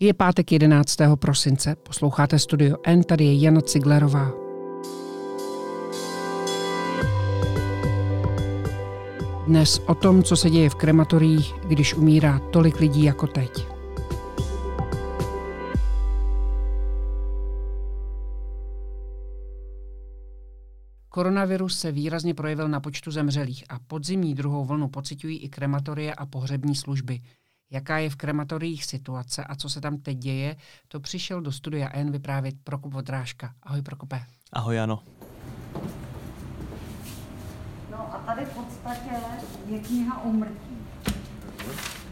Je pátek 11. prosince, posloucháte Studio N, tady je Jana Ciglerová. Dnes o tom, co se děje v krematoriích, když umírá tolik lidí jako teď. Koronavirus se výrazně projevil na počtu zemřelých a podzimní druhou vlnu pocitují i krematorie a pohřební služby – jaká je v krematoriích situace a co se tam teď děje, to přišel do studia N vyprávět Prokop Vodrážka. Ahoj Prokope. Ahoj Jano. No a tady v podstatě je kniha umrtí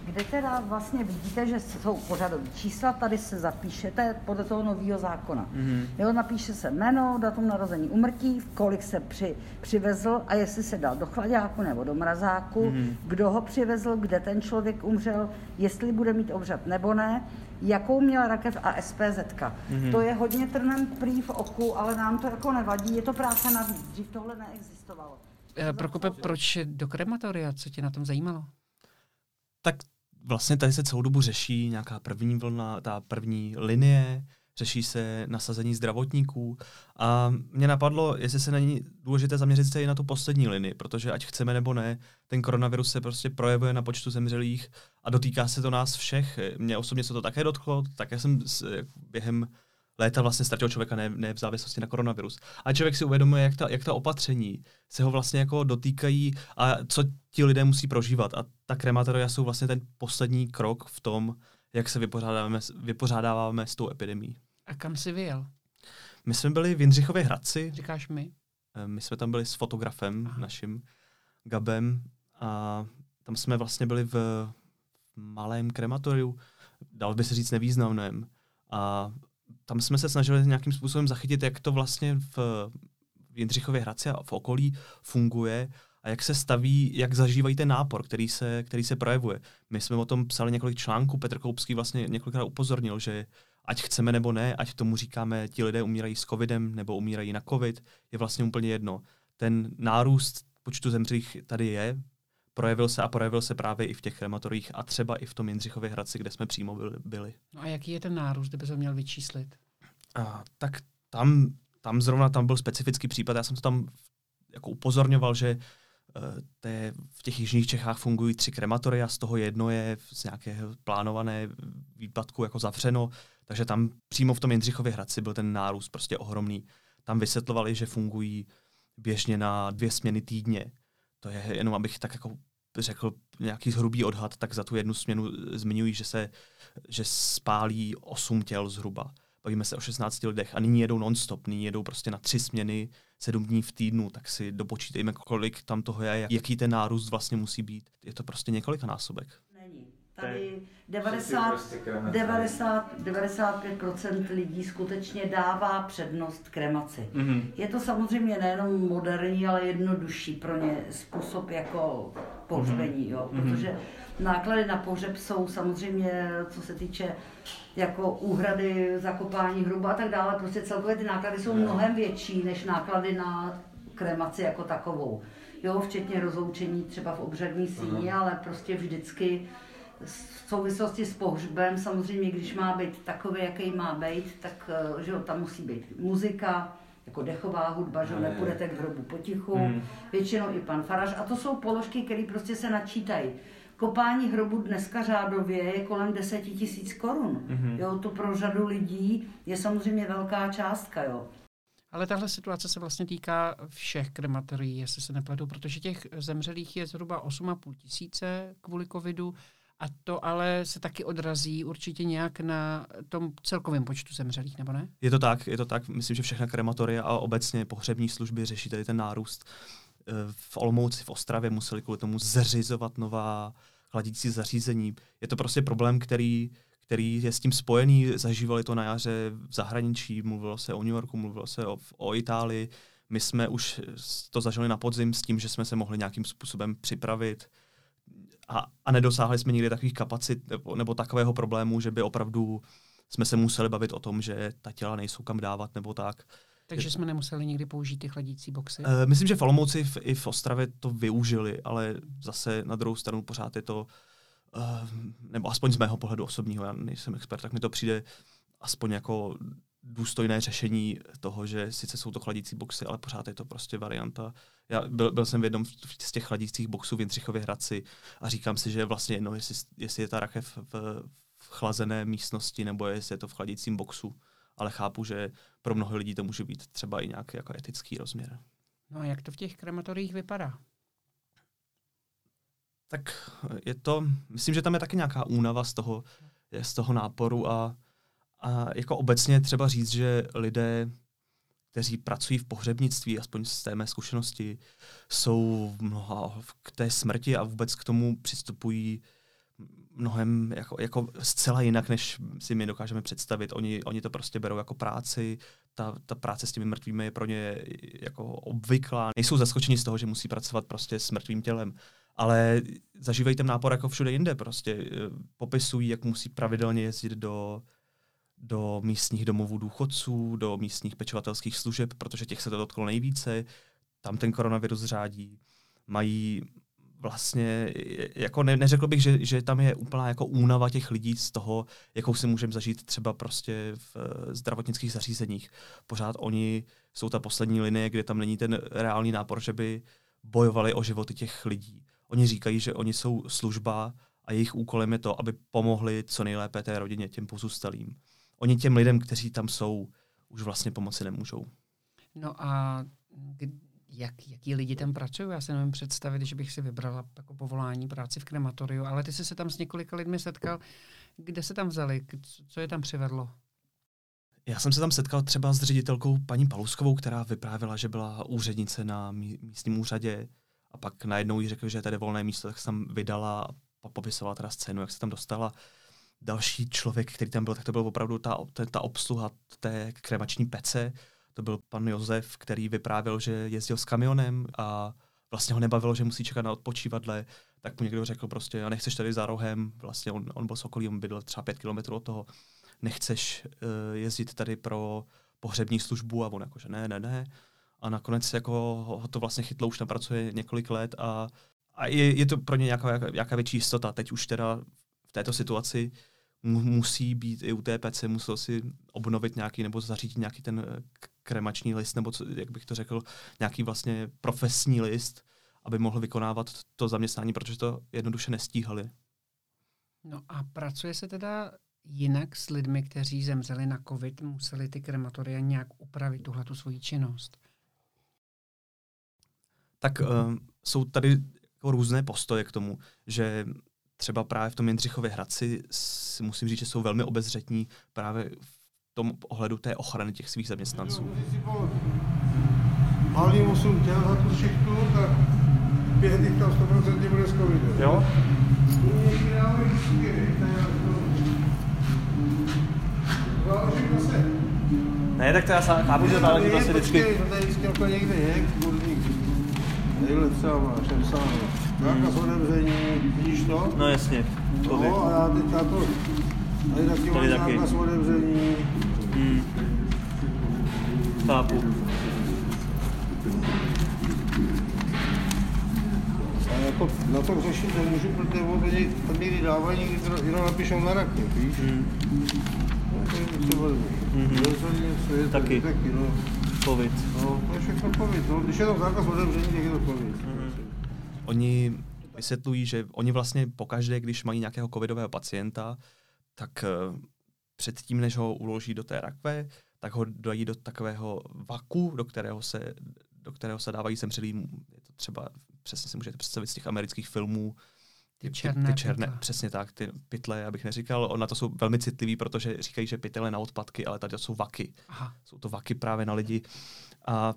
kde teda vlastně vidíte, že jsou pořadové čísla, tady se zapíšete podle toho nového zákona. Mm-hmm. Jo, napíše se jméno, datum narození umrtí, kolik se při, přivezl a jestli se dal do chladáku nebo do mrazáku, mm-hmm. kdo ho přivezl, kde ten člověk umřel, jestli bude mít obřad nebo ne, jakou měl rakev a SPZ. Mm-hmm. To je hodně trnem prý v oku, ale nám to jako nevadí, je to práce navíc, dřív tohle neexistovalo. E, Prokope, proč do krematoria, co tě na tom zajímalo? Tak vlastně tady se celou dobu řeší nějaká první vlna, ta první linie, řeší se nasazení zdravotníků a mě napadlo, jestli se není důležité zaměřit se i na tu poslední linii, protože ať chceme nebo ne, ten koronavirus se prostě projevuje na počtu zemřelých a dotýká se to nás všech. Mě osobně se to také dotklo, také jsem během léta vlastně ztratil člověka ne, ne v závislosti na koronavirus. A člověk si uvědomuje, jak ta, jak ta opatření se ho vlastně jako dotýkají a co ti lidé musí prožívat. A ta krematoria jsou vlastně ten poslední krok v tom, jak se vypořádáváme, vypořádáváme s tou epidemí. A kam jsi vyjel? My jsme byli v Jindřichově Hradci. Říkáš mi? Eh, my jsme tam byli s fotografem Aha. naším, Gabem, a tam jsme vlastně byli v malém krematoriu, dal by se říct nevýznamném. A tam jsme se snažili nějakým způsobem zachytit, jak to vlastně v, Jindřichově Hradci a v okolí funguje a jak se staví, jak zažívají ten nápor, který se, který se projevuje. My jsme o tom psali několik článků, Petr Koupský vlastně několikrát upozornil, že ať chceme nebo ne, ať tomu říkáme, ti lidé umírají s covidem nebo umírají na covid, je vlastně úplně jedno. Ten nárůst počtu zemřelých tady je, projevil se a projevil se právě i v těch krematorích a třeba i v tom Jindřichově Hradci, kde jsme přímo byli. No a jaký je ten nárůst, kdyby se měl vyčíslit? A, tak tam, tam zrovna tam byl specifický případ, já jsem to tam jako upozorňoval, že uh, té, v těch jižních Čechách fungují tři krematoria, z toho jedno je z nějakého plánované výpadku jako zavřeno, takže tam přímo v tom Jindřichově Hradci byl ten nárůst prostě ohromný. Tam vysvětlovali, že fungují běžně na dvě směny týdně, to je jenom, abych tak jako řekl nějaký hrubý odhad, tak za tu jednu směnu zmiňují, že se že spálí 8 těl zhruba. Bavíme se o 16 lidech a nyní jedou non-stop, nyní jedou prostě na tři směny, sedm dní v týdnu, tak si dopočítejme, kolik tam toho je, jaký ten nárůst vlastně musí být. Je to prostě několika násobek. Tady 90, 90, 95% lidí skutečně dává přednost kremaci. Mm-hmm. Je to samozřejmě nejenom moderní, ale jednodušší pro ně způsob jako pohřbení, jo? Mhm. protože náklady na pohřeb jsou samozřejmě, co se týče jako úhrady, zakopání hruba a tak dále, prostě celkově ty náklady jsou mnohem větší než náklady na kremaci jako takovou. Jo, včetně rozloučení třeba v obřadní síni, ale prostě vždycky v souvislosti s pohřbem, samozřejmě, když má být takový, jaký má být, tak eh, že jo, tam musí být muzika, jako dechová hudba, že nepůjdete k hrobu potichu, mm. většinou i pan Faraž. A to jsou položky, které prostě se načítají. Kopání hrobu dneska řádově je kolem 10 tisíc korun. Mm-hmm. Jo, to pro řadu lidí je samozřejmě velká částka. Jo. Ale tahle situace se vlastně týká všech krematorií, jestli se nepletu, protože těch zemřelých je zhruba 8,5 tisíce kvůli covidu a to ale se taky odrazí určitě nějak na tom celkovém počtu zemřelých, nebo ne? Je to tak, je to tak. Myslím, že všechna krematoria a obecně pohřební služby řeší tady ten nárůst. Eh, v Olomouci, v Ostravě museli kvůli tomu zřizovat nová chladící zařízení. Je to prostě problém, který, který je s tím spojený. Zažívali to na jaře v zahraničí, mluvilo se o New Yorku, mluvilo se o, o Itálii. My jsme už to zažili na podzim s tím, že jsme se mohli nějakým způsobem připravit a, a nedosáhli jsme nikdy takových kapacit nebo, nebo takového problému, že by opravdu jsme se museli bavit o tom, že ta těla nejsou kam dávat nebo tak. Takže jsme nemuseli nikdy použít ty chladící boxy? Uh, myslím, že v Olomouci v, i v Ostravě to využili, ale zase na druhou stranu pořád je to nebo aspoň z mého pohledu osobního, já nejsem expert, tak mi to přijde aspoň jako důstojné řešení toho, že sice jsou to chladící boxy, ale pořád je to prostě varianta. Já byl, byl jsem v jednom z těch chladících boxů v Jindřichově Hradci a říkám si, že je vlastně jedno, jestli, jestli je ta rakev v, v chlazené místnosti nebo jestli je to v chladícím boxu. Ale chápu, že pro mnoho lidí to může být třeba i nějaký jako etický rozměr. No a jak to v těch krematoriích vypadá? Tak je to, myslím, že tam je taky nějaká únava z toho, z toho náporu a a jako obecně třeba říct, že lidé, kteří pracují v pohřebnictví, aspoň z té mé zkušenosti, jsou mnoha k té smrti a vůbec k tomu přistupují mnohem jako, jako zcela jinak, než si my dokážeme představit. Oni, oni to prostě berou jako práci, ta, ta práce s těmi mrtvými je pro ně jako obvyklá. Nejsou zaskočeni z toho, že musí pracovat prostě s mrtvým tělem, ale zažívají ten nápor jako všude jinde. Prostě popisují, jak musí pravidelně jezdit do do místních domovů důchodců, do místních pečovatelských služeb, protože těch se to dotklo nejvíce, tam ten koronavirus řádí. Mají vlastně, jako ne, neřekl bych, že, že tam je úplná jako únava těch lidí z toho, jakou si můžeme zažít třeba prostě v uh, zdravotnických zařízeních. Pořád oni jsou ta poslední linie, kde tam není ten reálný nápor, že by bojovali o životy těch lidí. Oni říkají, že oni jsou služba a jejich úkolem je to, aby pomohli co nejlépe té rodině, těm pozůstalým oni těm lidem, kteří tam jsou, už vlastně pomoci nemůžou. No a jak, jaký lidi tam pracují? Já si nevím představit, že bych si vybrala jako povolání práci v krematoriu, ale ty jsi se tam s několika lidmi setkal. Kde se tam vzali? Co je tam přivedlo? Já jsem se tam setkal třeba s ředitelkou paní Paluskovou, která vyprávila, že byla úřednice na místním úřadě a pak najednou jí řekl, že je tady volné místo, tak se tam vydala a popisovala teda scénu, jak se tam dostala další člověk, který tam byl, tak to byl opravdu ta, ta, obsluha té kremační pece. To byl pan Josef, který vyprávěl, že jezdil s kamionem a vlastně ho nebavilo, že musí čekat na odpočívadle, tak mu někdo řekl prostě, a nechceš tady za rohem, vlastně on, on byl sokolí, on bydl třeba pět kilometrů od toho, nechceš uh, jezdit tady pro pohřební službu a on jako, že ne, ne, ne. A nakonec jako ho to vlastně chytlo, už tam pracuje několik let a, a je, je to pro ně nějaká, nějaká větší jistota. Teď už teda v této situaci musí být i u té pece, musel si obnovit nějaký nebo zařídit nějaký ten eh, kremační list, nebo co, jak bych to řekl, nějaký vlastně profesní list, aby mohl vykonávat to zaměstnání, protože to jednoduše nestíhali. No a pracuje se teda jinak s lidmi, kteří zemřeli na covid, museli ty krematoria nějak upravit tuhle tu svoji činnost? Tak um, jsou tady jako různé postoje k tomu, že třeba právě v tom Jindřichově Hradci si musím říct, že jsou velmi obezřetní právě v tom ohledu té ochrany těch svých zaměstnanců. Malý 8 těl za tu šichtu, tak pět jich tam 100% bude z covidu. Jo? Ne, tak to já chápu, že záleží to se vždycky... Tady vždycky jako někde je, kurník. Tadyhle třeba máš, zákaz otevření, vidíš to? No jasně. No a já teďka to, tady taky mám zákaz otevření. Hmm. Chápu. A jako na to řešit nemůžu, protože oni tam někdy dávají, někdy to jenom napíšou na rakev, víš? Hmm. No, to mm-hmm. taky. taky, no. Covid. No, to je všechno covid, no. Když je tam zákaz otevření, tak je to covid. Mm-hmm. Oni vysvětlují, že oni vlastně pokaždé, když mají nějakého covidového pacienta, tak eh, předtím, než ho uloží do té rakve, tak ho dají do takového vaku, do kterého se, do kterého se dávají zemřelý, je to třeba, přesně si můžete představit z těch amerických filmů, ty, ty černé, ty černé pytle. přesně tak, ty pytle, abych neříkal, na to jsou velmi citliví, protože říkají, že pytle na odpadky, ale tady to jsou vaky. Aha. Jsou to vaky právě na lidi. A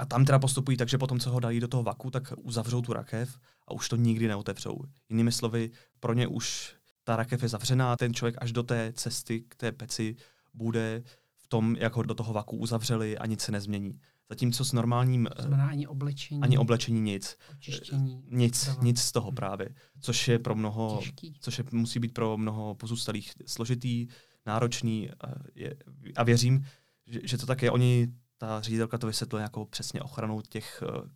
a tam teda postupují tak, že potom, co ho dají do toho vaku, tak uzavřou tu rakev a už to nikdy neotevřou. Jinými slovy, pro ně už ta rakev je zavřená, ten člověk až do té cesty k té peci bude v tom, jak ho do toho vaku uzavřeli a nic se nezmění. Zatímco s normálním... To znamená ani oblečení. Ani oblečení nic. Očištění. Nic, dava. nic z toho právě. Což je pro mnoho... Těžký. Což je, musí být pro mnoho pozůstalých složitý, náročný a, je, a věřím, že, že to tak je. Oni ta ředitelka to vysvětluje jako přesně ochranou těch, eh,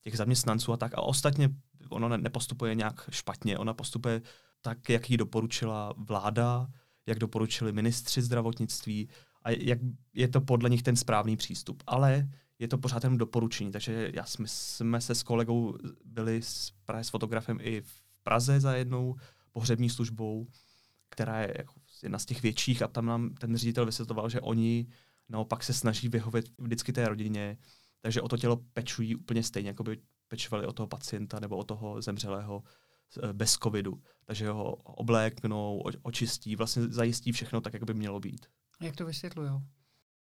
těch zaměstnanců a tak. A ostatně ono nepostupuje nějak špatně, ona postupuje tak, jak ji doporučila vláda, jak doporučili ministři zdravotnictví a jak je to podle nich ten správný přístup. Ale je to pořád jen doporučení, takže já jsme, jsme se s kolegou byli s, právě s fotografem i v Praze za jednou pohřební službou, která je jako jedna z těch větších a tam nám ten ředitel vysvětloval, že oni naopak se snaží vyhovět vždycky té rodině, takže o to tělo pečují úplně stejně, jako by pečovali o toho pacienta nebo o toho zemřelého eh, bez covidu. Takže ho obléknou, očistí, vlastně zajistí všechno tak, jak by mělo být. Jak to vysvětlují?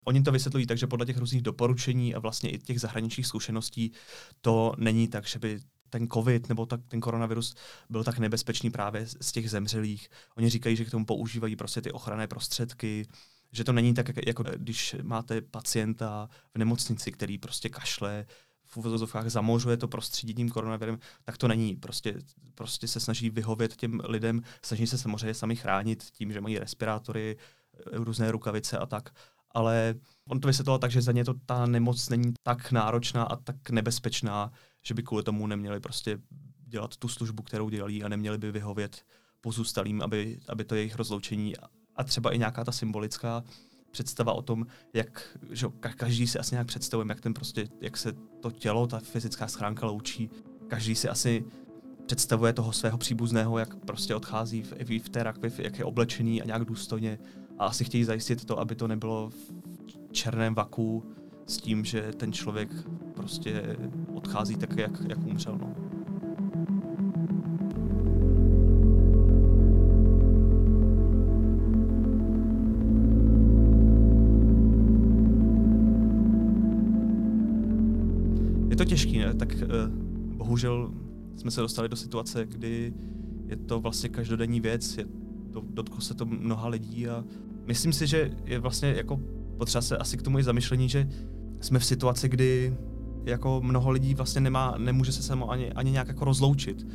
Oni to vysvětlují tak, že podle těch různých doporučení a vlastně i těch zahraničních zkušeností to není tak, že by ten covid nebo tak, ten koronavirus byl tak nebezpečný právě z těch zemřelých. Oni říkají, že k tomu používají prostě ty ochranné prostředky, že to není tak, jako když máte pacienta v nemocnici, který prostě kašle, v uvozovkách zamořuje to prostředí tím koronavirem, tak to není. Prostě, prostě se snaží vyhovět těm lidem, snaží se samozřejmě sami chránit tím, že mají respirátory, různé rukavice a tak. Ale on to vysvětloval tak, že za ně to ta nemoc není tak náročná a tak nebezpečná, že by kvůli tomu neměli prostě dělat tu službu, kterou dělají a neměli by vyhovět pozůstalým, aby, aby to jejich rozloučení a třeba i nějaká ta symbolická představa o tom, jak že každý si asi nějak představujeme, jak ten prostě, jak se to tělo, ta fyzická schránka loučí. Každý si asi představuje toho svého příbuzného, jak prostě odchází v, v té rakvi, jak je oblečený a nějak důstojně. A asi chtějí zajistit to, aby to nebylo v černém vaku s tím, že ten člověk prostě odchází tak, jak, jak umřel. No. To těžký, ne? Tak uh, bohužel jsme se dostali do situace, kdy je to vlastně každodenní věc, je to, dotklo se to mnoha lidí a myslím si, že je vlastně jako potřeba se asi k tomu i zamyšlení, že jsme v situaci, kdy jako mnoho lidí vlastně nemá, nemůže se samo ani, ani nějak jako rozloučit.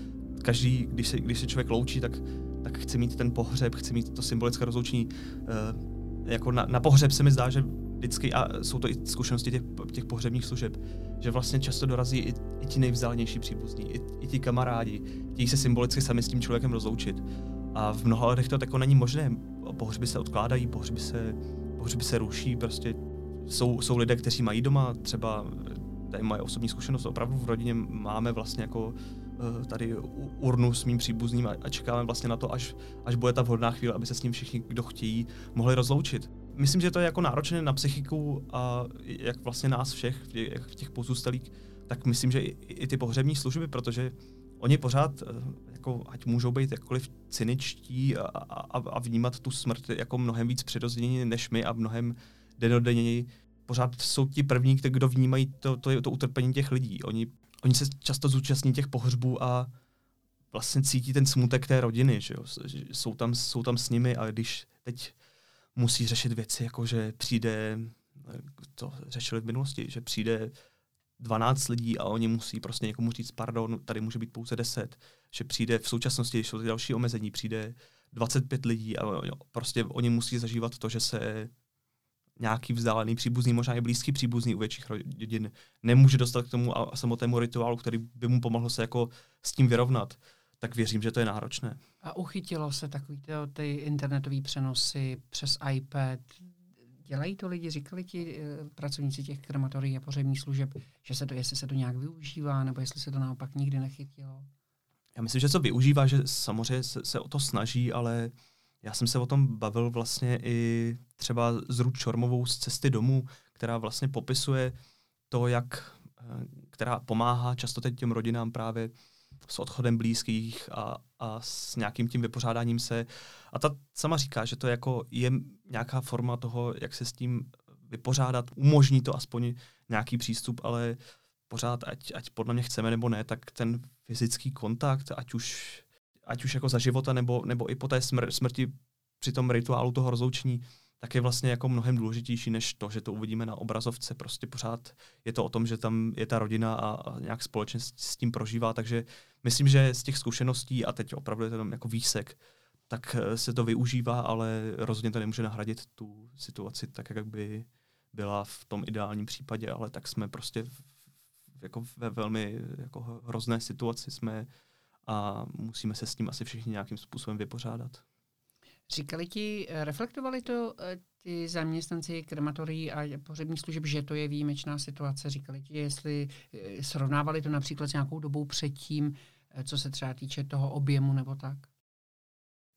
Každý, když se, když se člověk loučí, tak, tak chce mít ten pohřeb, chce mít to symbolické rozloučení. Uh, jako na, na pohřeb se mi zdá, že vždycky, a jsou to i zkušenosti těch, těch pohřebních služeb, že vlastně často dorazí i, i ti nejvzdálenější příbuzní, i, i ti kamarádi, chtějí se symbolicky sami s tím člověkem rozloučit. A v mnoha letech to tako není možné. Pohřby se odkládají, pohřby se, pohřby se ruší, prostě jsou, jsou lidé, kteří mají doma třeba, tady moje osobní zkušenost, opravdu v rodině máme vlastně jako eh, tady urnu s mým příbuzným a čekáme vlastně na to, až, až bude ta vhodná chvíle, aby se s ním všichni, kdo chtějí, mohli rozloučit myslím, že to je jako náročné na psychiku a jak vlastně nás všech, jak v těch pozůstalých, tak myslím, že i, i ty pohřební služby, protože oni pořád, eh, jako, ať můžou být jakkoliv cyničtí a, a, a vnímat tu smrt jako mnohem víc přirozeně než my a mnohem denodenněji, pořád jsou ti první, kdo vnímají to, to, to utrpení těch lidí. Oni, oni se často zúčastní těch pohřbů a vlastně cítí ten smutek té rodiny, že jo? Jsou, tam, jsou tam s nimi a když teď musí řešit věci, jako že přijde, to řešili v minulosti, že přijde 12 lidí a oni musí prostě někomu říct, pardon, tady může být pouze 10, že přijde v současnosti, jsou ty další omezení, přijde 25 lidí a prostě oni musí zažívat to, že se nějaký vzdálený příbuzný, možná i blízký příbuzný u větších rodin nemůže dostat k tomu a samotnému rituálu, který by mu pomohl se jako s tím vyrovnat tak věřím, že to je náročné. A uchytilo se takový ty internetové přenosy přes iPad. Dělají to lidi, říkali ti uh, pracovníci těch krematorií a pořebních služeb, že se to, jestli se to nějak využívá, nebo jestli se to naopak nikdy nechytilo? Já myslím, že se využívá, že samozřejmě se, se o to snaží, ale já jsem se o tom bavil vlastně i třeba s Ruč Čormovou z Cesty domů, která vlastně popisuje to, jak, eh, která pomáhá často teď těm rodinám právě s odchodem blízkých a, a s nějakým tím vypořádáním se. A ta sama říká, že to jako je nějaká forma toho, jak se s tím vypořádat, umožní to aspoň nějaký přístup, ale pořád, ať, ať podle mě chceme nebo ne, tak ten fyzický kontakt, ať už, ať už jako za života nebo, nebo i po té smr- smrti při tom rituálu toho rozloučení, tak je vlastně jako mnohem důležitější než to, že to uvidíme na obrazovce. Prostě pořád je to o tom, že tam je ta rodina a, a nějak společně s tím prožívá, takže myslím, že z těch zkušeností, a teď opravdu je to tam jako výsek, tak eh, se to využívá, ale rozhodně to nemůže nahradit tu situaci tak, jak by byla v tom ideálním případě, ale tak jsme prostě v, jako ve velmi jako hrozné situaci jsme a musíme se s tím asi všichni nějakým způsobem vypořádat. Říkali ti, eh, reflektovali to eh, ty zaměstnanci krematorií a pohřebních služeb, že to je výjimečná situace? Říkali ti, jestli eh, srovnávali to například s nějakou dobou předtím, co se třeba týče toho objemu nebo tak?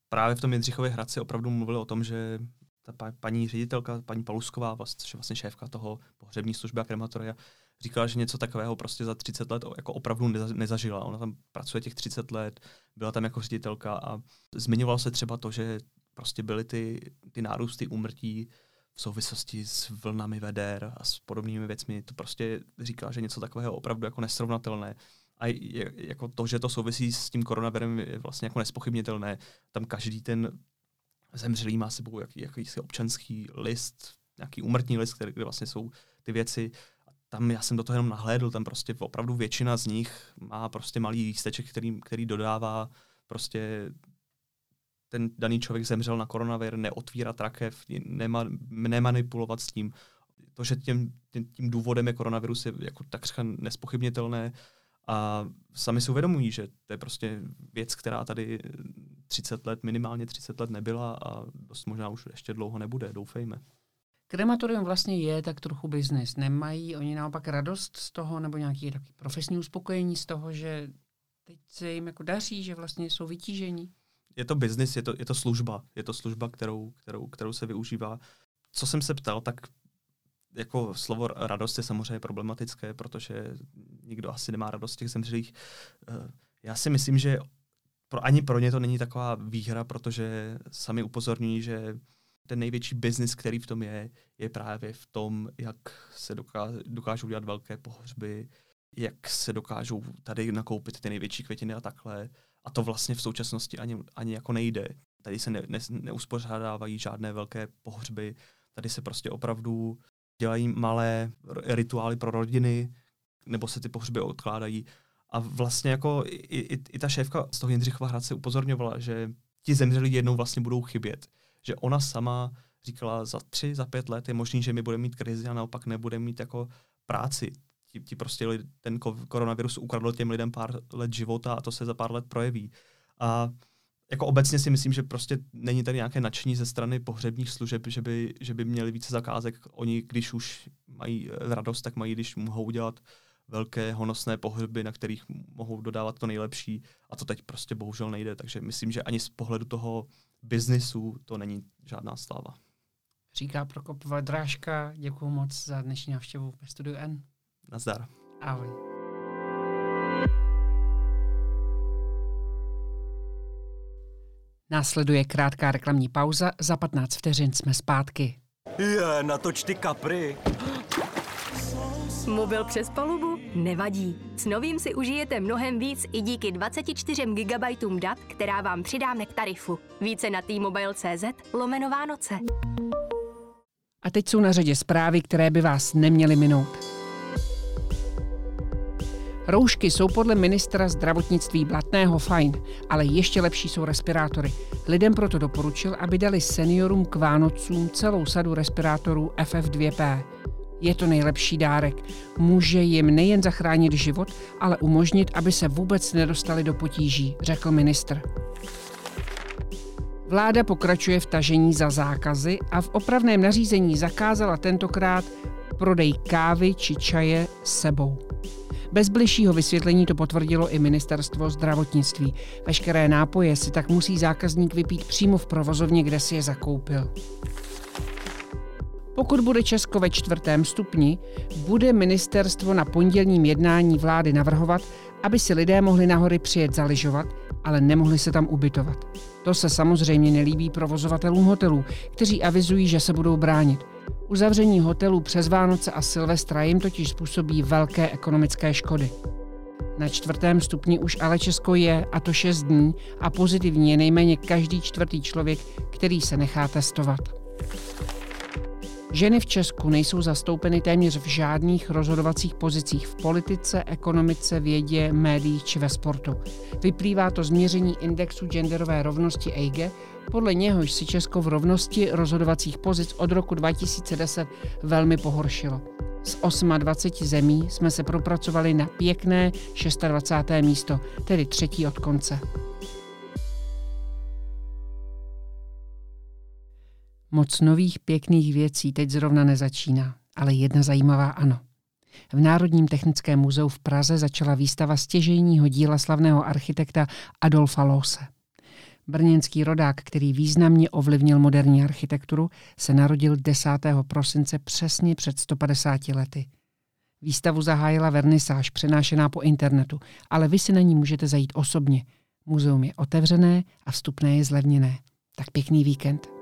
Právě v tom Jindřichově Hradci opravdu mluvili o tom, že ta paní ředitelka, paní Palusková, vlastně, vlastně šéfka toho pohřební služby a krematoria, říkala, že něco takového prostě za 30 let jako opravdu nezažila. Ona tam pracuje těch 30 let, byla tam jako ředitelka a zmiňovalo se třeba to, že prostě byly ty, ty nárůsty úmrtí v souvislosti s vlnami veder a s podobnými věcmi. To prostě říká, že něco takového opravdu jako nesrovnatelné. A je, jako to, že to souvisí s tím koronavirem, je vlastně jako nespochybnitelné. Tam každý ten zemřelý má sebou jaký, jakýsi občanský list, nějaký úmrtní list, který, kde vlastně jsou ty věci. A tam já jsem do toho jenom nahlédl, tam prostě opravdu většina z nich má prostě malý lísteček, který, který dodává prostě ten daný člověk zemřel na koronavir, neotvírat rakev, nema, nemanipulovat s tím. To, že tím, tím, důvodem je koronavirus, je jako takřka nespochybnitelné a sami si uvědomují, že to je prostě věc, která tady 30 let, minimálně 30 let nebyla a dost možná už ještě dlouho nebude, doufejme. Krematorium vlastně je tak trochu biznis. Nemají oni naopak radost z toho nebo takový profesní uspokojení z toho, že teď se jim jako daří, že vlastně jsou vytížení? Je to biznis, je to, je to služba. Je to služba, kterou, kterou, kterou se využívá. Co jsem se ptal, tak jako slovo radost je samozřejmě problematické, protože nikdo asi nemá radost těch zemřelých. Eh, já si myslím, že pro, ani pro ně to není taková výhra, protože sami upozorňují, že ten největší biznis, který v tom je, je právě v tom, jak se dokážou, dokážou dělat velké pohřby, jak se dokážou tady nakoupit ty největší květiny a takhle. A to vlastně v současnosti ani, ani jako nejde. Tady se ne, ne, neuspořádávají žádné velké pohřby, tady se prostě opravdu dělají malé rituály pro rodiny, nebo se ty pohřby odkládají. A vlastně jako i, i, i ta šéfka z toho Jindřichova Hradce upozorňovala, že ti zemřelí jednou vlastně budou chybět. Že ona sama říkala, za tři, za pět let je možný, že my budeme mít krizi a naopak nebudeme mít jako práci. Ti, ti prostě ten koronavirus ukradl těm lidem pár let života a to se za pár let projeví. A jako obecně si myslím, že prostě není tady nějaké nadšení ze strany pohřebních služeb, že by, že by měli více zakázek. Oni, když už mají radost, tak mají, když mohou dělat velké honosné pohřby, na kterých mohou dodávat to nejlepší a to teď prostě bohužel nejde. Takže myslím, že ani z pohledu toho biznisu to není žádná sláva. Říká Prokop Drážka, děkuji moc za dnešní návštěvu ve studiu N. Nazdar. Ahoj. Následuje krátká reklamní pauza, za 15 vteřin jsme zpátky. Je, natoč ty kapry. Mobil přes palubu? Nevadí. S novým si užijete mnohem víc i díky 24 GB dat, která vám přidáme k tarifu. Více na t-mobile.cz lomeno Vánoce. A teď jsou na řadě zprávy, které by vás neměly minout. Roušky jsou podle ministra zdravotnictví Blatného fajn, ale ještě lepší jsou respirátory. Lidem proto doporučil, aby dali seniorům k Vánocům celou sadu respirátorů FF2P. Je to nejlepší dárek. Může jim nejen zachránit život, ale umožnit, aby se vůbec nedostali do potíží, řekl ministr. Vláda pokračuje v tažení za zákazy a v opravném nařízení zakázala tentokrát prodej kávy či čaje sebou. Bez bližšího vysvětlení to potvrdilo i ministerstvo zdravotnictví. Veškeré nápoje si tak musí zákazník vypít přímo v provozovně, kde si je zakoupil. Pokud bude Česko ve čtvrtém stupni, bude ministerstvo na pondělním jednání vlády navrhovat, aby si lidé mohli nahory přijet zaližovat, ale nemohli se tam ubytovat. To se samozřejmě nelíbí provozovatelům hotelů, kteří avizují, že se budou bránit. Uzavření hotelů přes Vánoce a Silvestra jim totiž způsobí velké ekonomické škody. Na čtvrtém stupni už ale Česko je, a to 6 dní, a pozitivní je nejméně každý čtvrtý člověk, který se nechá testovat. Ženy v Česku nejsou zastoupeny téměř v žádných rozhodovacích pozicích v politice, ekonomice, vědě, médiích či ve sportu. Vyplývá to z měření indexu genderové rovnosti EIGE, podle něhož si Česko v rovnosti rozhodovacích pozic od roku 2010 velmi pohoršilo. Z 28 zemí jsme se propracovali na pěkné 26. místo, tedy třetí od konce. Moc nových pěkných věcí teď zrovna nezačíná, ale jedna zajímavá ano. V Národním technickém muzeu v Praze začala výstava stěžejního díla slavného architekta Adolfa Lose. Brněnský rodák, který významně ovlivnil moderní architekturu, se narodil 10. prosince přesně před 150 lety. Výstavu zahájila vernisáž přenášená po internetu, ale vy si na ní můžete zajít osobně. Muzeum je otevřené a vstupné je zlevněné. Tak pěkný víkend.